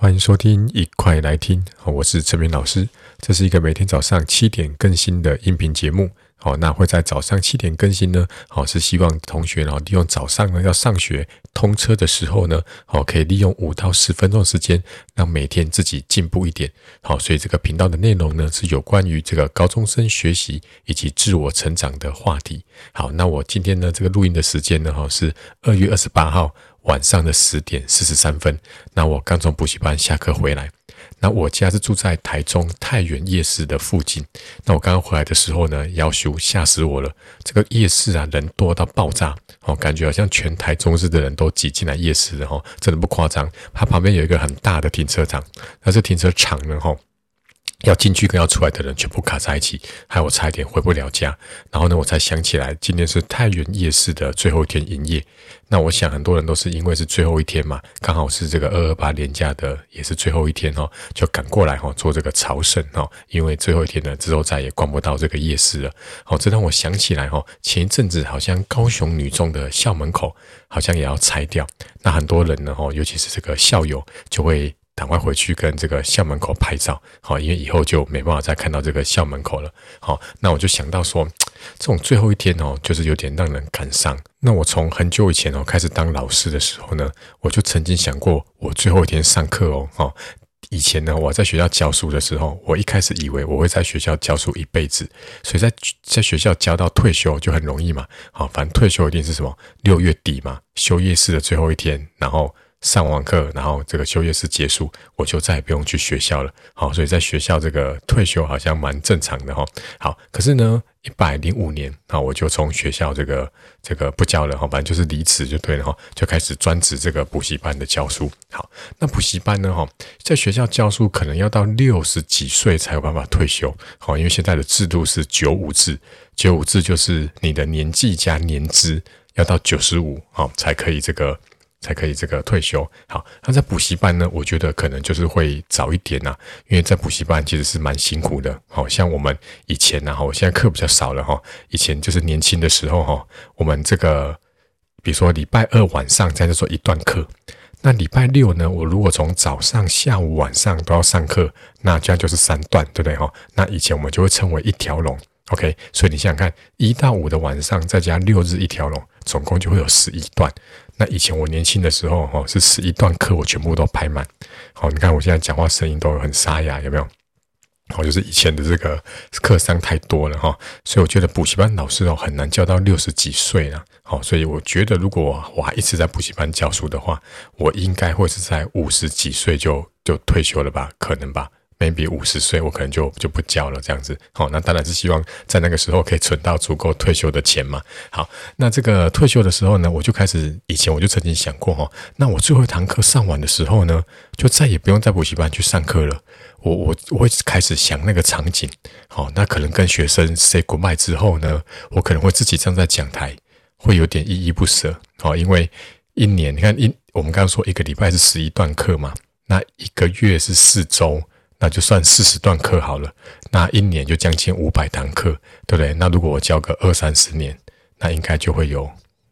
欢迎收听，一块来听。好我是陈明老师。这是一个每天早上七点更新的音频节目。好，那会在早上七点更新呢。好，是希望同学然后，利用早上呢要上学通车的时候呢，好，可以利用五到十分钟的时间，让每天自己进步一点。好，所以这个频道的内容呢，是有关于这个高中生学习以及自我成长的话题。好，那我今天呢，这个录音的时间呢，哈，是二月二十八号。晚上的十点四十三分，那我刚从补习班下课回来。那我家是住在台中太原夜市的附近。那我刚刚回来的时候呢，夭寿吓死我了！这个夜市啊，人多到爆炸，哦，感觉好像全台中市的人都挤进来夜市了，哈，真的不夸张。它旁边有一个很大的停车场，那这停车场呢，哈。要进去跟要出来的人全部卡在一起，害我差一点回不了家。然后呢，我才想起来今天是太原夜市的最后一天营业。那我想很多人都是因为是最后一天嘛，刚好是这个二二八年假的也是最后一天哦，就赶过来哈做这个朝圣哦。因为最后一天呢，之后再也逛不到这个夜市了。好，这让我想起来哈，前一阵子好像高雄女中的校门口好像也要拆掉，那很多人呢哈，尤其是这个校友就会。赶快回去跟这个校门口拍照，好，因为以后就没办法再看到这个校门口了。好，那我就想到说，这种最后一天哦，就是有点让人感伤。那我从很久以前哦开始当老师的时候呢，我就曾经想过，我最后一天上课哦，哈，以前呢我在学校教书的时候，我一开始以为我会在学校教书一辈子，所以在在学校教到退休就很容易嘛。好，反正退休一定是什么六月底嘛，休夜市的最后一天，然后。上完课，然后这个休业式结束，我就再也不用去学校了。好，所以在学校这个退休好像蛮正常的哈。好，可是呢，一百零五年啊，我就从学校这个这个不教了哈，反正就是离职就对了哈，就开始专职这个补习班的教书。好，那补习班呢哈，在学校教书可能要到六十几岁才有办法退休。好，因为现在的制度是九五制，九五制就是你的年纪加年资要到九十五好才可以这个。才可以这个退休。好，那在补习班呢？我觉得可能就是会早一点呐、因为在补习班其实是蛮辛苦的。好像我们以前呢，哈，我现在课比较少了哈。以前就是年轻的时候哈，我们这个比如说礼拜二晚上在这做一段课，那礼拜六呢，我如果从早上、下午、晚上都要上课，那这样就是三段，对不对哈？那以前我们就会称为一条龙。OK，所以你想想看，一到五的晚上再加六日一条龙，总共就会有十一段。那以前我年轻的时候，哈，是十一段课，我全部都排满。好，你看我现在讲话声音都很沙哑，有没有？好，就是以前的这个课上太多了哈，所以我觉得补习班老师哦很难教到六十几岁了。好，所以我觉得如果我还一直在补习班教书的话，我应该会是在五十几岁就就退休了吧？可能吧。Maybe 五十岁，我可能就就不教了，这样子。好，那当然是希望在那个时候可以存到足够退休的钱嘛。好，那这个退休的时候呢，我就开始，以前我就曾经想过哈，那我最后一堂课上完的时候呢，就再也不用在补习班去上课了。我我我会开始想那个场景。好，那可能跟学生 say goodbye 之后呢，我可能会自己站在讲台，会有点依依不舍。好，因为一年，你看一我们刚刚说一个礼拜是十一段课嘛，那一个月是四周。那就算四十段课好了，那一年就将近五百堂课，对不对？那如果我教个二三十年，那应该就会有，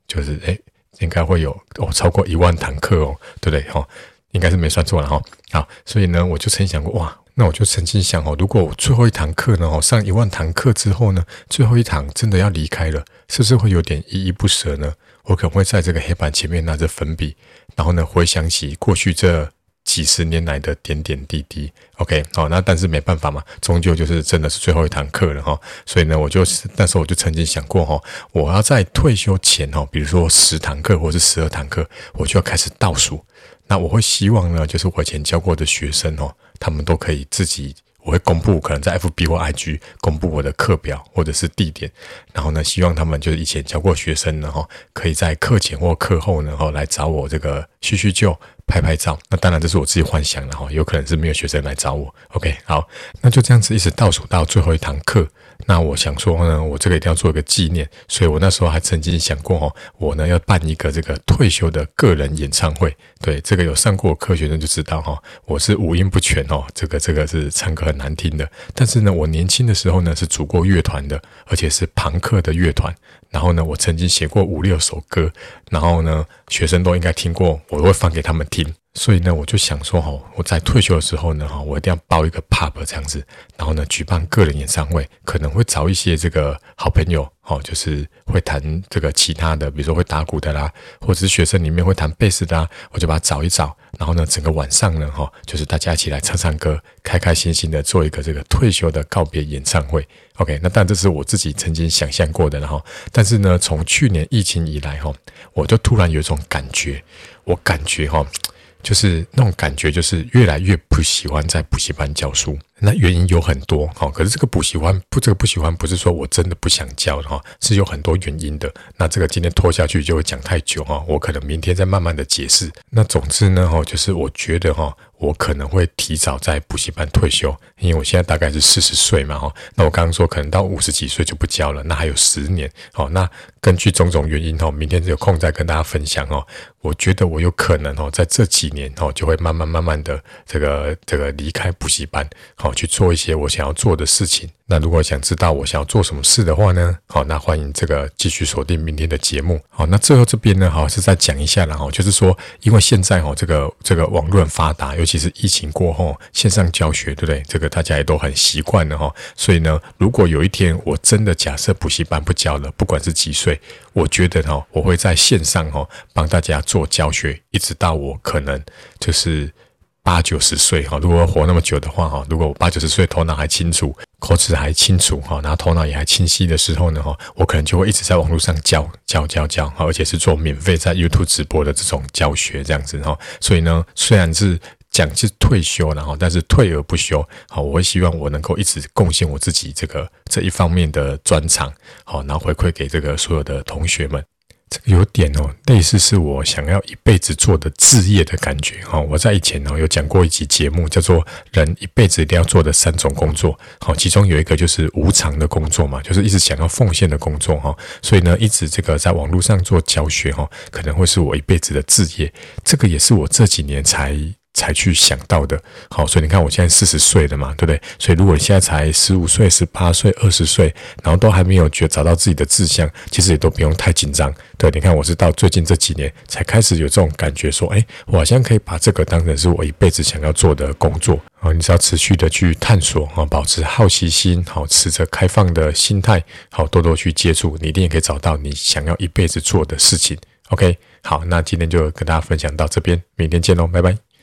就是诶，应该会有哦，超过一万堂课哦，对不对？哈、哦，应该是没算错了哈、哦。好，所以呢，我就曾想过，哇，那我就曾经想哦，如果我最后一堂课呢，哦，上一万堂课之后呢，最后一堂真的要离开了，是不是会有点依依不舍呢？我可能会在这个黑板前面拿着粉笔，然后呢，回想起过去这。几十年来的点点滴滴，OK，好，那但是没办法嘛，终究就是真的是最后一堂课了哈，所以呢，我就那时候我就曾经想过哈，我要在退休前哈，比如说十堂课或是十二堂课，我就要开始倒数。那我会希望呢，就是我以前教过的学生哦，他们都可以自己，我会公布，可能在 FB 或 IG 公布我的课表或者是地点，然后呢，希望他们就是以前教过学生然后，可以在课前或课后然后来找我这个叙叙旧。拍拍照，那当然这是我自己幻想的哈，有可能是没有学生来找我。OK，好，那就这样子一直倒数到最后一堂课。那我想说呢，我这个一定要做一个纪念，所以我那时候还曾经想过哦，我呢要办一个这个退休的个人演唱会。对，这个有上过课学生就知道哈，我是五音不全哦，这个这个是唱歌很难听的。但是呢，我年轻的时候呢是组过乐团的，而且是庞克的乐团。然后呢，我曾经写过五六首歌，然后呢，学生都应该听过，我会放给他们听。所以呢，我就想说，哈，我在退休的时候呢，哈，我一定要包一个 pub 这样子，然后呢，举办个人演唱会，可能会找一些这个好朋友，哦，就是会弹这个其他的，比如说会打鼓的啦，或者是学生里面会弹贝斯的啦，我就把它找一找，然后呢，整个晚上呢，哈，就是大家一起来唱唱歌，开开心心的做一个这个退休的告别演唱会。OK，那但这是我自己曾经想象过的，然后，但是呢，从去年疫情以来，哈，我就突然有一种感觉，我感觉，哈。就是那种感觉，就是越来越不喜欢在补习班教书。那原因有很多哈，可是这个不喜欢不，这个不喜欢不是说我真的不想教哈，是有很多原因的。那这个今天拖下去就会讲太久哈，我可能明天再慢慢的解释。那总之呢哈，就是我觉得哈。我可能会提早在补习班退休，因为我现在大概是四十岁嘛，哈。那我刚刚说可能到五十几岁就不教了，那还有十年，好。那根据种种原因，哈，明天有空再跟大家分享哦。我觉得我有可能哦，在这几年哦，就会慢慢慢慢的这个这个离开补习班，好去做一些我想要做的事情。那如果想知道我想要做什么事的话呢，好，那欢迎这个继续锁定明天的节目。好，那最后这边呢，好是再讲一下了哈，就是说，因为现在哈这个这个网络很发达，尤其是疫情过后线上教学，对不对？这个大家也都很习惯了哈。所以呢，如果有一天我真的假设补习班不教了，不管是几岁，我觉得哈，我会在线上哈帮大家做教学，一直到我可能就是。八九十岁哈，如果活那么久的话哈，如果我八九十岁头脑还清楚，口齿还清楚哈，然后头脑也还清晰的时候呢哈，我可能就会一直在网络上教教教教哈，而且是做免费在 YouTube 直播的这种教学这样子哈。所以呢，虽然是讲是退休然后，但是退而不休好，我会希望我能够一直贡献我自己这个这一方面的专长好，然后回馈给这个所有的同学们。这个有点哦，类似是我想要一辈子做的置业的感觉哈。我在以前哦有讲过一集节目，叫做“人一辈子一定要做的三种工作”，好，其中有一个就是无偿的工作嘛，就是一直想要奉献的工作哈。所以呢，一直这个在网络上做教学哈，可能会是我一辈子的置业。这个也是我这几年才。才去想到的，好，所以你看我现在四十岁了嘛，对不对？所以如果你现在才十五岁、十八岁、二十岁，然后都还没有觉找到自己的志向，其实也都不用太紧张。对，你看我是到最近这几年才开始有这种感觉，说，哎，我好像可以把这个当成是我一辈子想要做的工作。啊，你只要持续的去探索，啊，保持好奇心，好，持着开放的心态，好，多多去接触，你一定也可以找到你想要一辈子做的事情。OK，好，那今天就跟大家分享到这边，明天见喽，拜拜。